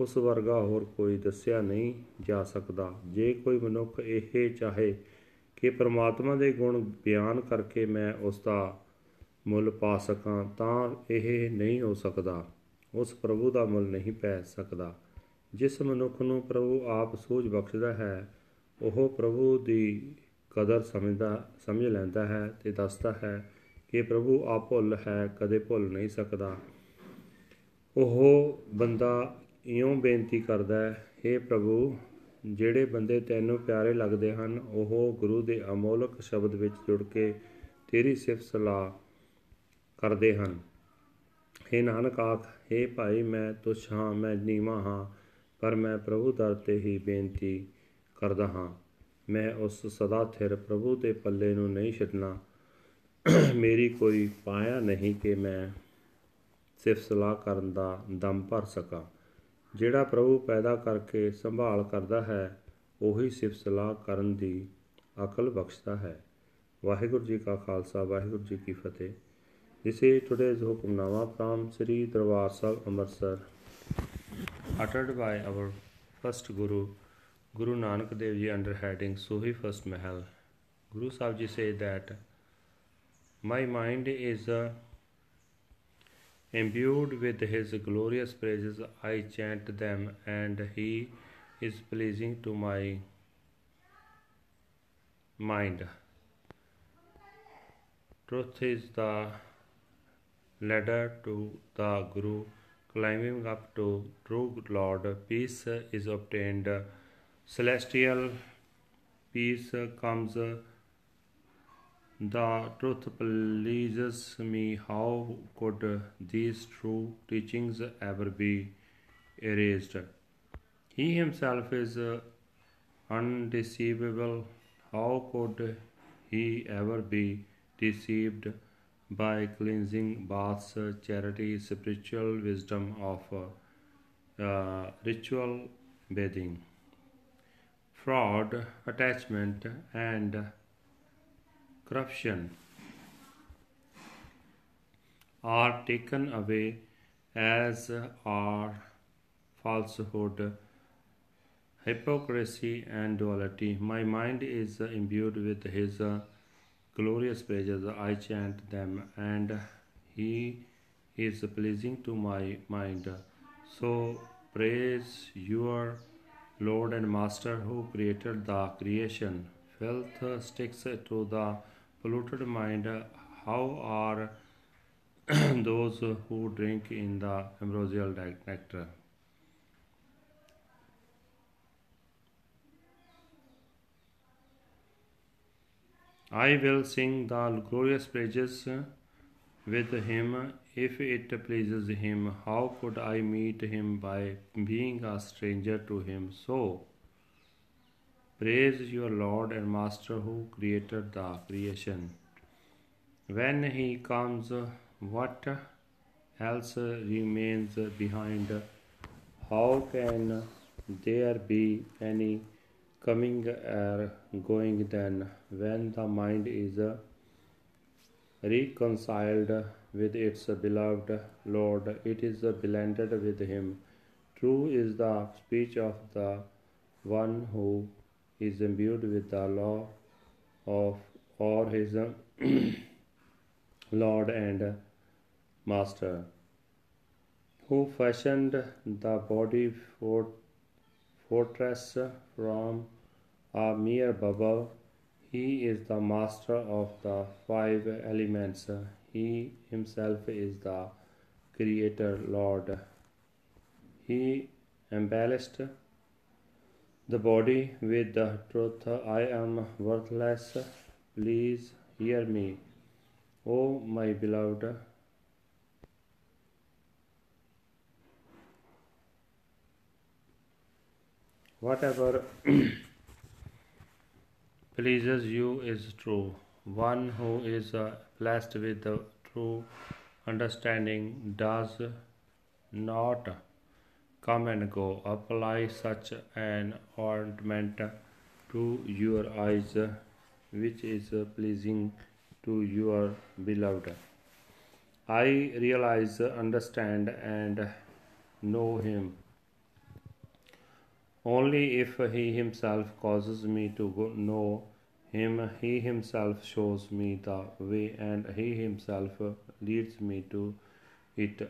ਉਸ ਵਰਗਾ ਹੋਰ ਕੋਈ ਦੱਸਿਆ ਨਹੀਂ ਜਾ ਸਕਦਾ। ਜੇ ਕੋਈ ਮਨੁੱਖ ਇਹ ਚਾਹੇ ਕਿ ਪ੍ਰਮਾਤਮਾ ਦੇ ਗੁਣ ਬਿਆਨ ਕਰਕੇ ਮੈਂ ਉਸ ਦਾ ਮੁੱਲ ਪਾ ਸਕਾਂ, ਤਾਂ ਇਹ ਨਹੀਂ ਹੋ ਸਕਦਾ। ਉਸ ਪ੍ਰਭੂ ਦਾ ਮੁੱਲ ਨਹੀਂ ਪੈ ਸਕਦਾ। ਜਿਸ ਮਨੁੱਖ ਨੂੰ ਪ੍ਰਭੂ ਆਪ ਸੂਝ ਬਖਸ਼ਦਾ ਹੈ ਉਹ ਪ੍ਰਭੂ ਦੀ ਕਦਰ ਸਮਝਦਾ ਸਮਝ ਲੈਂਦਾ ਹੈ ਤੇ ਦੱਸਦਾ ਹੈ ਕਿ ਪ੍ਰਭੂ ਆਪ ਭੁੱਲ ਹੈ ਕਦੇ ਭੁੱਲ ਨਹੀਂ ਸਕਦਾ ਉਹ ਬੰਦਾ ਇਉਂ ਬੇਨਤੀ ਕਰਦਾ ਹੈ हे ਪ੍ਰਭੂ ਜਿਹੜੇ ਬੰਦੇ ਤੈਨੂੰ ਪਿਆਰੇ ਲੱਗਦੇ ਹਨ ਉਹ ਗੁਰੂ ਦੇ ਅਮੋਲਕ ਸ਼ਬਦ ਵਿੱਚ ਜੁੜ ਕੇ ਤੇਰੀ ਸਿਫਤ ਸਲਾਹ ਕਰਦੇ ਹਨ हे ਨਾਨਕ ਆਖ हे ਭਾਈ ਮੈਂ ਤੁਛ ਹਾਂ ਮੈਂ ਨੀਵਾ ਹਾਂ ਪਰ ਮੈਂ ਪ੍ਰਭੂ ਦਰ ਤੇ ਹੀ ਬੇਨਤੀ ਕਰਦਾ ਹਾਂ। ਮੈਂ ਉਸ ਸਦਾ ਥਿਰ ਪ੍ਰਭੂ ਦੇ ਪੱਲੇ ਨੂੰ ਨਹੀਂ ਛੱਡਣਾ। ਮੇਰੀ ਕੋਈ ਪਾਇਆ ਨਹੀਂ ਕਿ ਮੈਂ ਸਿਫਤ ਸਲਾਹ ਕਰਨ ਦਾ ਦਮ ਭਰ ਸਕਾਂ। ਜਿਹੜਾ ਪ੍ਰਭੂ ਪੈਦਾ ਕਰਕੇ ਸੰਭਾਲ ਕਰਦਾ ਹੈ, ਉਹੀ ਸਿਫਤ ਸਲਾਹ ਕਰਨ ਦੀ ਅਕਲ ਬਖਸ਼ਦਾ ਹੈ। ਵਾਹਿਗੁਰੂ ਜੀ ਕਾ ਖਾਲਸਾ, ਵਾਹਿਗੁਰੂ ਜੀ ਕੀ ਫਤਿਹ। This is today's Hukamnama from Sri Darbar Sahib Amritsar uttered by our first Guru Guru Nanak Dev Ji under heading Suhi First Mahal. Guru Sahib Ji said that my mind is uh, Imbued with his glorious praises, I chant them, and he is pleasing to my mind. Truth is the ladder to the Guru, climbing up to true Lord. Peace is obtained. Celestial peace comes the truth pleases me. How could these true teachings ever be erased? He himself is undeceivable. How could he ever be deceived by cleansing baths, charity, spiritual wisdom of uh, ritual bathing, fraud, attachment, and corruption are taken away as are falsehood, hypocrisy, and duality. My mind is imbued with His glorious praises. I chant them, and He is pleasing to my mind. So praise your Lord and Master who created the creation. Filth sticks to the polluted mind, how are <clears throat> those who drink in the ambrosial nectar? I will sing the glorious praises with him if it pleases him. How could I meet him by being a stranger to him? So, Praise your Lord and Master who created the creation. When He comes, what else remains behind? How can there be any coming or going then when the mind is reconciled with its beloved Lord? It is blended with Him. True is the speech of the one who is imbued with the law of or his <clears throat> Lord and Master, who fashioned the body for fortress from a mere bubble. He is the master of the five elements. He himself is the Creator Lord. He embellished the body with the truth. I am worthless. Please hear me. O oh, my beloved. Whatever <clears throat> pleases you is true. One who is uh, blessed with the true understanding does not come and go. Apply such an ornament to your eyes, which is pleasing to your beloved. I realize, understand, and know him. Only if he himself causes me to know him, he himself shows me the way, and he himself leads me to it.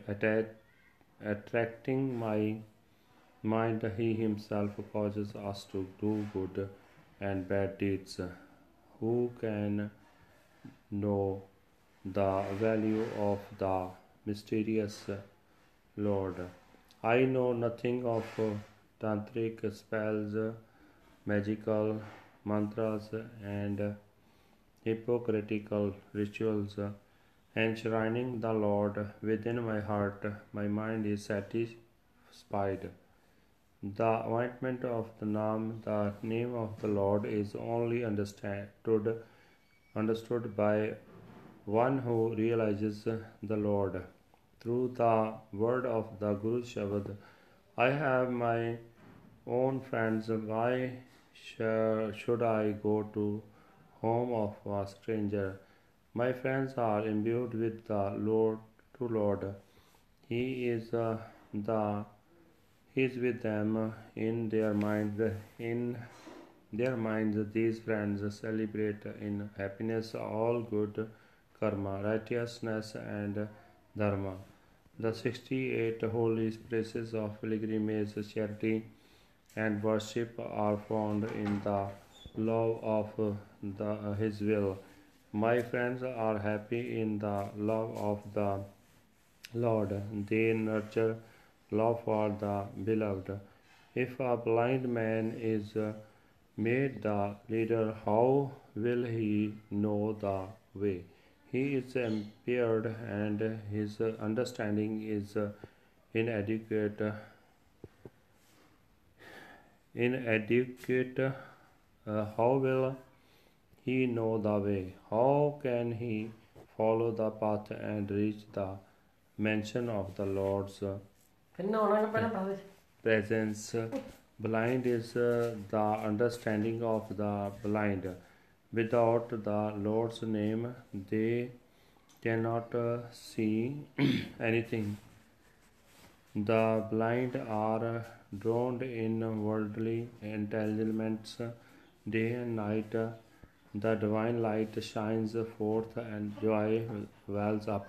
Attracting my mind, he himself causes us to do good and bad deeds. Who can know the value of the mysterious Lord? I know nothing of tantric spells, magical mantras, and hypocritical rituals enshrining the Lord within my heart, my mind is satisfied. The ointment of the name, the name of the Lord, is only understood, understood by one who realizes the Lord. Through the word of the Guru Shabad, I have my own friends. Why should I go to home of a stranger? My friends are imbued with the Lord to Lord. He is uh, the He is with them in their minds. In their minds, these friends celebrate in happiness all good karma, righteousness, and dharma. The 68 holy places of pilgrimage, charity, and worship are found in the love of the, His will. My friends are happy in the love of the Lord. They nurture love for the beloved. If a blind man is made the leader, how will he know the way? He is impaired and his understanding is inadequate. Inadequate. Uh, how will he know the way? How can he follow the path and reach the mansion of the Lord's presence? Blind is uh, the understanding of the blind. Without the Lord's name, they cannot uh, see <clears throat> anything. The blind are drowned in worldly entanglements day and night. The divine light shines forth and joy wells up.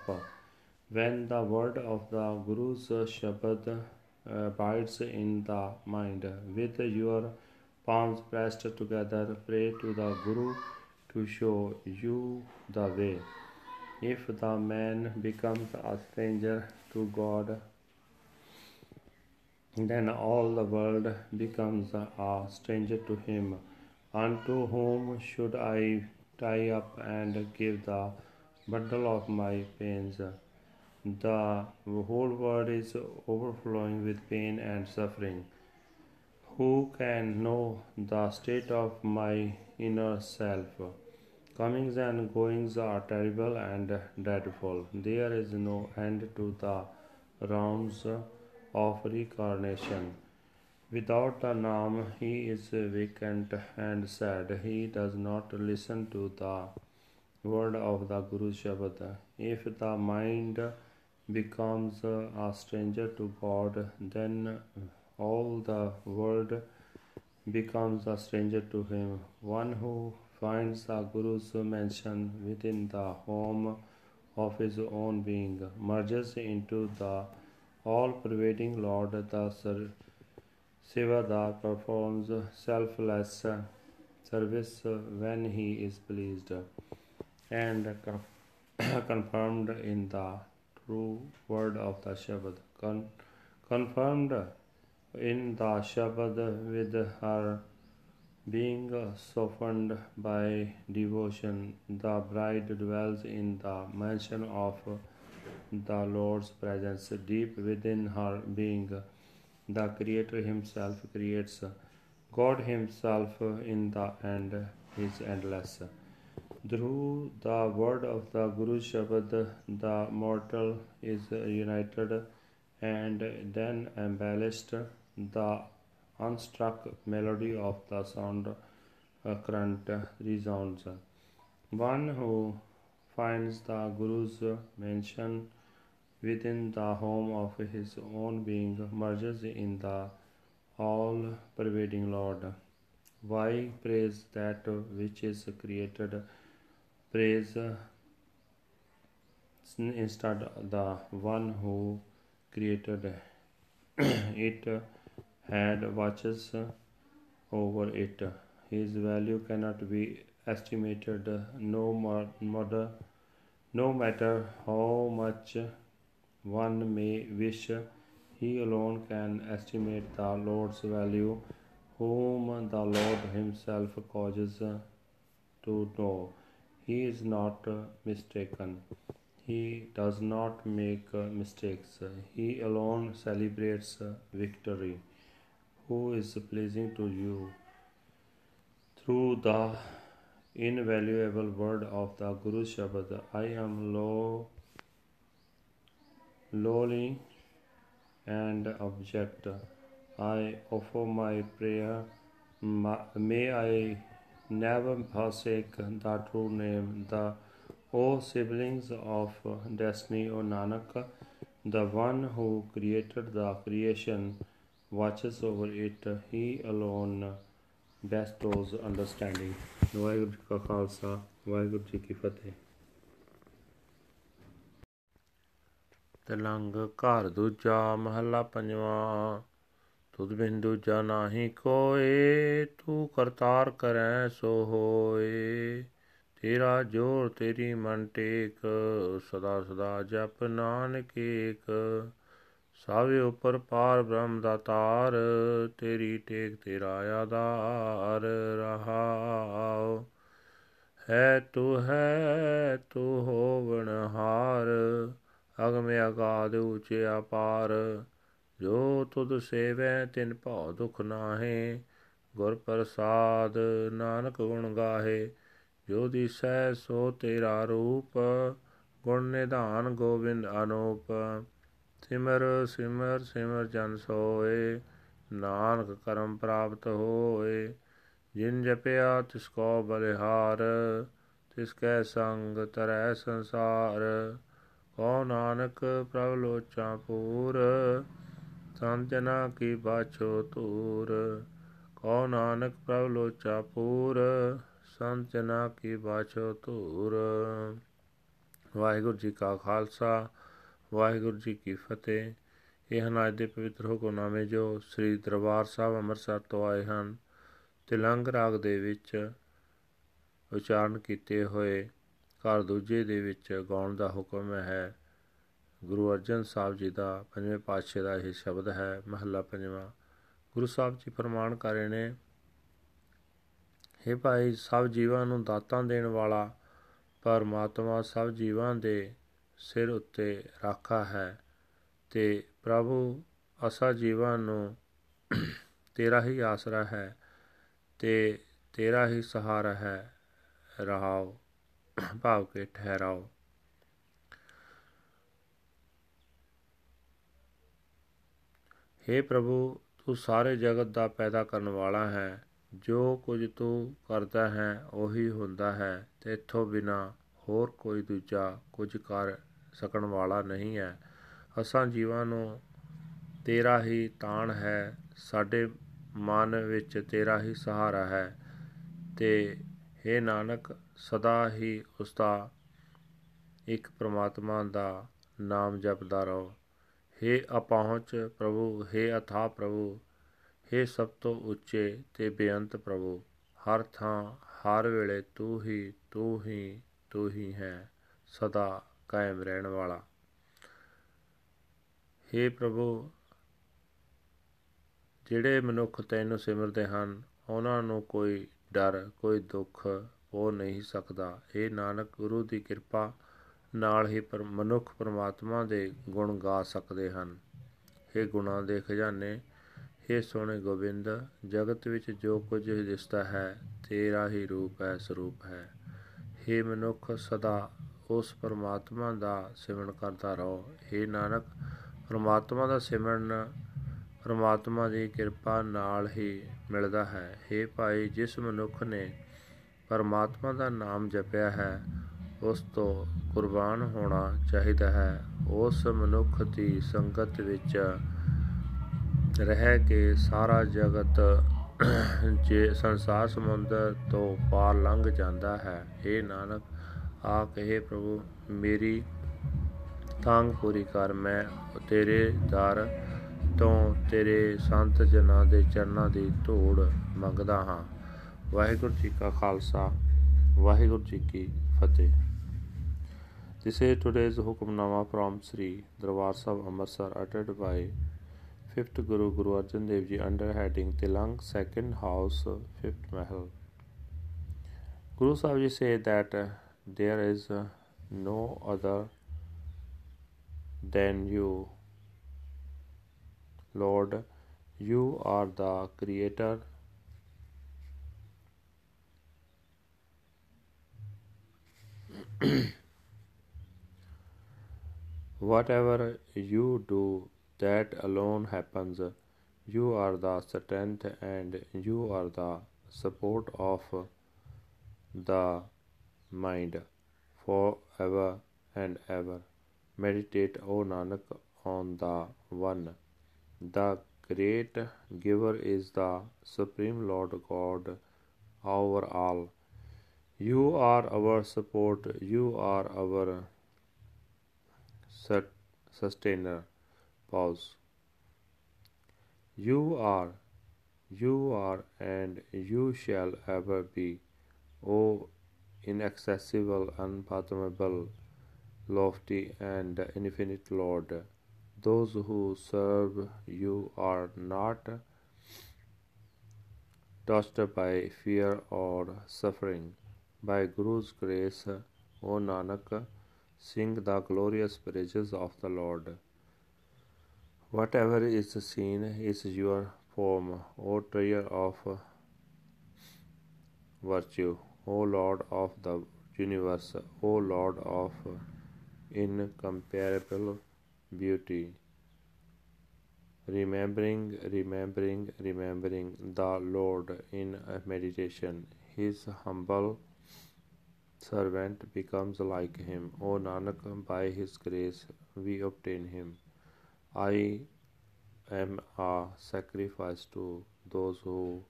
When the word of the Guru's Shabad uh, abides in the mind, with your palms pressed together, pray to the Guru to show you the way. If the man becomes a stranger to God, then all the world becomes a stranger to him. Unto whom should I tie up and give the bundle of my pains? The whole world is overflowing with pain and suffering. Who can know the state of my inner self? Comings and goings are terrible and dreadful. There is no end to the rounds of reincarnation. Without the Naam, he is vacant and sad. He does not listen to the word of the Guru Shabad. If the mind becomes a stranger to God, then all the world becomes a stranger to him. One who finds the Guru's mention within the home of his own being merges into the all pervading Lord, the Sevadar performs selfless service when he is pleased and <clears throat> confirmed in the true word of the Shabad. Con- confirmed in the Shabad with her being softened by devotion, the bride dwells in the mansion of the Lord's presence deep within her being. The Creator Himself creates. God Himself in the end is endless. Through the word of the Guru Shabad, the mortal is united and then embellished. The unstruck melody of the sound current resounds. One who finds the Guru's mention within the home of his own being merges in the all pervading Lord. Why praise that which is created? Praise instead the one who created <clears throat> it had watches over it. His value cannot be estimated no more, no matter how much one may wish. He alone can estimate the Lord's value, whom the Lord Himself causes to know. He is not mistaken. He does not make mistakes. He alone celebrates victory. Who is pleasing to you? Through the invaluable word of the Guru Shabad, I am low lowly and abject. I offer my prayer. May I never forsake the true name. The O siblings of destiny, O Nanak, the one who created the creation watches over it. He alone bestows understanding. Waheguru ji ਕਾ ਖਾਲਸਾ ਵਾਹਿਗੁਰੂ ਜੀ ਕੀ ਫਤਿਹ ਤਲੰਗ ਘਰ ਦੂਜਾ ਮਹੱਲਾ ਪੰਜਵਾਂ। ਤੁਧ ਬਿੰਦੂ ਜਾ ਨਾਹੀ ਕੋਏ, ਤੂੰ ਕਰਤਾਰ ਕਰੈ ਸੋ ਹੋਏ। ਤੇਰਾ ਜੋਰ ਤੇਰੀ ਮਨ ਟੇਕ, ਸਦਾ ਸਦਾ ਜਪ ਨਾਨਕ ਏਕ। ਸਾਵੇ ਉਪਰ ਪਾਰ ਬ੍ਰਹਮ ਦਾ ਤਾਰ, ਤੇਰੀ ਟੇਕ ਤੇਰਾ ਆਧਾਰ ਰਹਾਉ। ਹੈ ਤੂੰ ਹੈ ਤੂੰ ਹੋਵਣ ਹਾਰ ਅਗਮ ਅਗਾਦ ਉਚੇ ਅਪਾਰ, ਜੋ ਤੁਧ ਸੇਵੈ ਤਿਨ ਭਉ ਦੁਖ ਨਾਹੇ, ਗੁਰ ਪ੍ਰਸਾਦ ਨਾਨਕ ਗੁਣ ਗਾਹੇ, ਜੋ ਦਿਸੈ ਸੋ ਤੇਰਾ ਰੂਪ, ਗੁਣ ਨਿਧਾਨ ਗੋਬਿੰਦ ਅਨੂਪ। ਸਿਮਰ ਸਿਮਰ ਸਿਮਰ ਜਨ ਸੋਏ, ਨਾਨਕ ਕਰਮ ਪ੍ਰਾਪਤ ਹੋਏ। ਜਿਨ ਜਪਿਆ ਤਿਸ ਕੋ ਬਲਿਹਾਰ, ਤਿਸ ਕੈ ਸੰਗ ਤਰੈ ਸੰਸਾਰ। ਕੋ ਨਾਨਕ ਪ੍ਰਭ ਲੋਚਾ ਪੂਰ ਸੰਤਨਾ ਕੀ ਬਾਛੋ ਤੂਰ ਕੋ ਨਾਨਕ ਪ੍ਰਭ ਲੋਚਾ ਪੂਰ ਸੰਤਨਾ ਕੀ ਬਾਛੋ ਤੂਰ ਵਾਹਿਗੁਰੂ ਜੀ ਕਾ ਖਾਲਸਾ, ਵਾਹਿਗੁਰੂ ਜੀ ਕੀ ਫਤਿਹ। ਇਹ ਹਨ ਅੱਜ ਦੇ ਪਵਿੱਤਰ ਹੁਕਮਨਾਮੇ ਜੋ ਸ੍ਰੀ ਦਰਬਾਰ ਸਾਹਿਬ ਅੰਮ੍ਰਿਤਸਰ ਤੋਂ ਆਏ ਹਨ। ਤਿਲੰਗ ਰਾਗ ਦੇ ਵਿੱਚ ਉਚਾਰਨ ਕੀਤੇ ਹੋਏ ਘਰ ਦੂਜੇ ਦੇ ਵਿੱਚ ਗਾਉਣ ਦਾ ਹੁਕਮ ਹੈ। ਗੁਰੂ ਅਰਜਨ ਸਾਹਿਬ ਜੀ ਦਾ ਪੰਜਵੇਂ ਪਾਤਸ਼ਾਹ ਦਾ ਇਹ ਸ਼ਬਦ ਹੈ, ਮਹੱਲਾ ਪੰਜਵਾਂ। ਗੁਰੂ ਸਾਹਿਬ ਜੀ ਫਰਮਾਨ ਕਰ ਰਹੇ ਨੇ हे ਭਾਈ, ਸਭ ਜੀਵਾਂ ਨੂੰ ਦਾਤਾਂ ਦੇਣ ਵਾਲਾ ਪਰਮਾਤਮਾ ਸਭ ਜੀਵਾਂ ਦੇ ਸਿਰ ਉੱਤੇ ਰਾਖਾ ਹੈ ਤੇ ਪ੍ਰਭੂ ਅਸਾ ਜੀਵਾਂ ਨੂੰ ਤੇਰਾ ਹੀ ਆਸਰਾ ਹੈ ਤੇ ਤੇਰਾ ਹੀ ਸਹਾਰਾ ਹੈ। ਰਹਾਓ। ਭਾਵ ਕੇ ਠਹਿਰਾਓ। हे ਪ੍ਰਭੂ, ਤੂੰ ਸਾਰੇ ਜਗਤ ਦਾ ਪੈਦਾ ਕਰਨ ਵਾਲਾ ਹੈ। ਜੋ ਕੁਝ ਤੂੰ ਕਰਦਾ ਹੈ, ਉਹੀ ਹੁੰਦਾ ਹੈ। ਤੇ ਇਥੋਂ ਬਿਨਾ ਹੋਰ ਕੋਈ ਦੂਜਾ ਕੁਝ ਕਰ ਸਕਣ ਵਾਲਾ ਨਹੀਂ ਹੈ। ਅਸਾਂ ਜੀਵਾਂ ਨੂੰ ਤੇਰਾ ਹੀ ਤਾਣ ਹੈ। ਸਾਡੇ ਮਨ ਵਿੱਚ ਤੇਰਾ ਹੀ ਸਹਾਰਾ ਹੈ। ਤੇ हे ਨਾਨਕ ਸਦਾ ਹੀ ਉਸ ਦਾ ਇੱਕ ਪ੍ਰਮਾਤਮਾ ਦਾ ਨਾਮ ਜਪਦਾ ਰਹੋ हे ਅਪਹੁੰਚ ਪ੍ਰਭੂ हे ਅਥਾ ਪ੍ਰਭੂ हे ਸਭ ਤੋਂ ਉੱਚੇ ਤੇ ਬੇਅੰਤ ਪ੍ਰਭੂ ਹਰ ਥਾਂ ਹਰ ਵੇਲੇ ਤੂੰ ਹੀ ਤੂੰ ਹੀ ਤੂੰ ਹੀ ਹੈ ਸਦਾ ਕਾਇਮ ਰਹਿਣ ਵਾਲਾ हे ਪ੍ਰਭੂ ਜਿਹੜੇ ਮਨੁੱਖ ਤੈਨੂੰ ਸਿਮਰਦੇ ਹਨ ਉਹਨਾਂ ਨੂੰ ਕੋਈ ਡਰ ਕੋਈ ਦੁੱਖ ਹੋ ਨਹੀਂ ਸਕਦਾ ਇਹ ਨਾਨਕ ਗੁਰੂ ਦੀ ਕਿਰਪਾ ਨਾਲ ਹੀ ਪਰ ਮਨੁੱਖ ਪਰਮਾਤਮਾ ਦੇ ਗੁਣ ਗਾ ਸਕਦੇ ਹਨ ਇਹ ਗੁਣਾਂ ਦੇ ਖਜ਼ਾਨੇ ਇਹ ਸੋਹਣੇ ਗੋਬਿੰਦ ਜਗਤ ਵਿੱਚ ਜੋ ਕੁਝ ਦਿਸਦਾ ਹੈ ਤੇਰਾ ਹੀ ਰੂਪ ਹੈ ਸਰੂਪ ਹੈ हे ਮਨੁੱਖ ਸਦਾ ਉਸ ਪਰਮਾਤਮਾ ਦਾ ਸਿਮਰਨ ਕਰਦਾ ਰਹੋ हे ਨਾਨਕ ਪਰਮਾਤਮਾ ਦਾ ਸਿਮਰਨ ਪਰਮਾਤਮਾ ਦੀ ਕਿਰਪਾ ਨਾਲ ਹੀ ਮਿਲਦਾ ਹੈ हे ਭਾਈ ਜਿਸ ਮਨੁੱਖ ਨੇ ਪਰਮਾਤਮਾ ਦਾ ਨਾਮ ਜਪਿਆ ਹੈ, ਉਸ ਤੋਂ ਕੁਰਬਾਨ ਹੋਣਾ ਚਾਹੀਦਾ ਹੈ। ਉਸ ਮਨੁੱਖ ਦੀ ਸੰਗਤ ਵਿੱਚ ਰਹਿ ਕੇ ਸਾਰਾ ਜਗਤ ਜੇ ਸੰਸਾਰ ਸਮੁੰਦਰ ਤੋਂ ਪਾਰ ਲੰਘ ਜਾਂਦਾ ਹੈ। ਇਹ ਨਾਨਕ ਆ ਕਹੇ ਪ੍ਰਭੂ, ਮੇਰੀ ਤਾਂਗ ਪੂਰੀ ਕਰ। ਮੈਂ ਤੇਰੇ ਦਰ ਤੋਂ ਤੇਰੇ ਸੰਤ ਜਨਾਂ ਦੇ ਚਰਨਾਂ ਦੀ ਧੂੜ ਮੰਗਦਾ ਹਾਂ। ਵਾਹਿਗੁਰੂ ਜੀ ਕਾ ਖਾਲਸਾ ਵਾਹਿਗੁਰੂ ਜੀ ਕੀ ਫਤਿਹ This is today's Hukamnama from Sri Darbar Sahib Amritsar uttered by 5th Guru Guru Arjan Dev Ji under heading Tilang 2nd House 5th Mahal. Guru Sahib Ji say that uh, there is uh, no other than you. Lord, you are the creator <clears throat> Whatever you do, that alone happens. You are the strength and you are the support of the mind forever and ever. Meditate, O Nanak, on the One. The great giver is the Supreme Lord God over all. You are our support, you are our sustainer. Pause. You are, you are, and you shall ever be, O inaccessible, unfathomable, lofty, and infinite Lord. Those who serve you are not touched by fear or suffering. By Guru's grace, O Nanak, sing the glorious praises of the Lord. Whatever is seen is your form, O treasure of virtue, O Lord of the universe, O Lord of incomparable beauty remembering, remembering, remembering the Lord in meditation. His humble servant becomes like him. O Nanak, by his grace we obtain him. I am a sacrifice to those who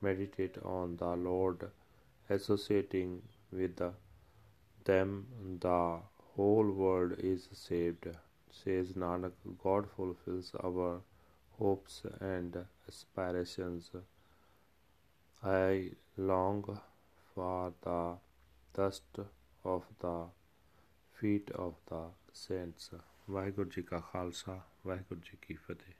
meditate on the Lord, associating with them the whole world is saved. Says Nanak, God fulfills our hopes and aspirations. I long for the dust of the feet of the saints Waheguru ji ਕਾ ਖਾਲਸਾ ਵਾਹਿਗੁਰੂ ਜੀ ਕੀ ਫਤਿਹ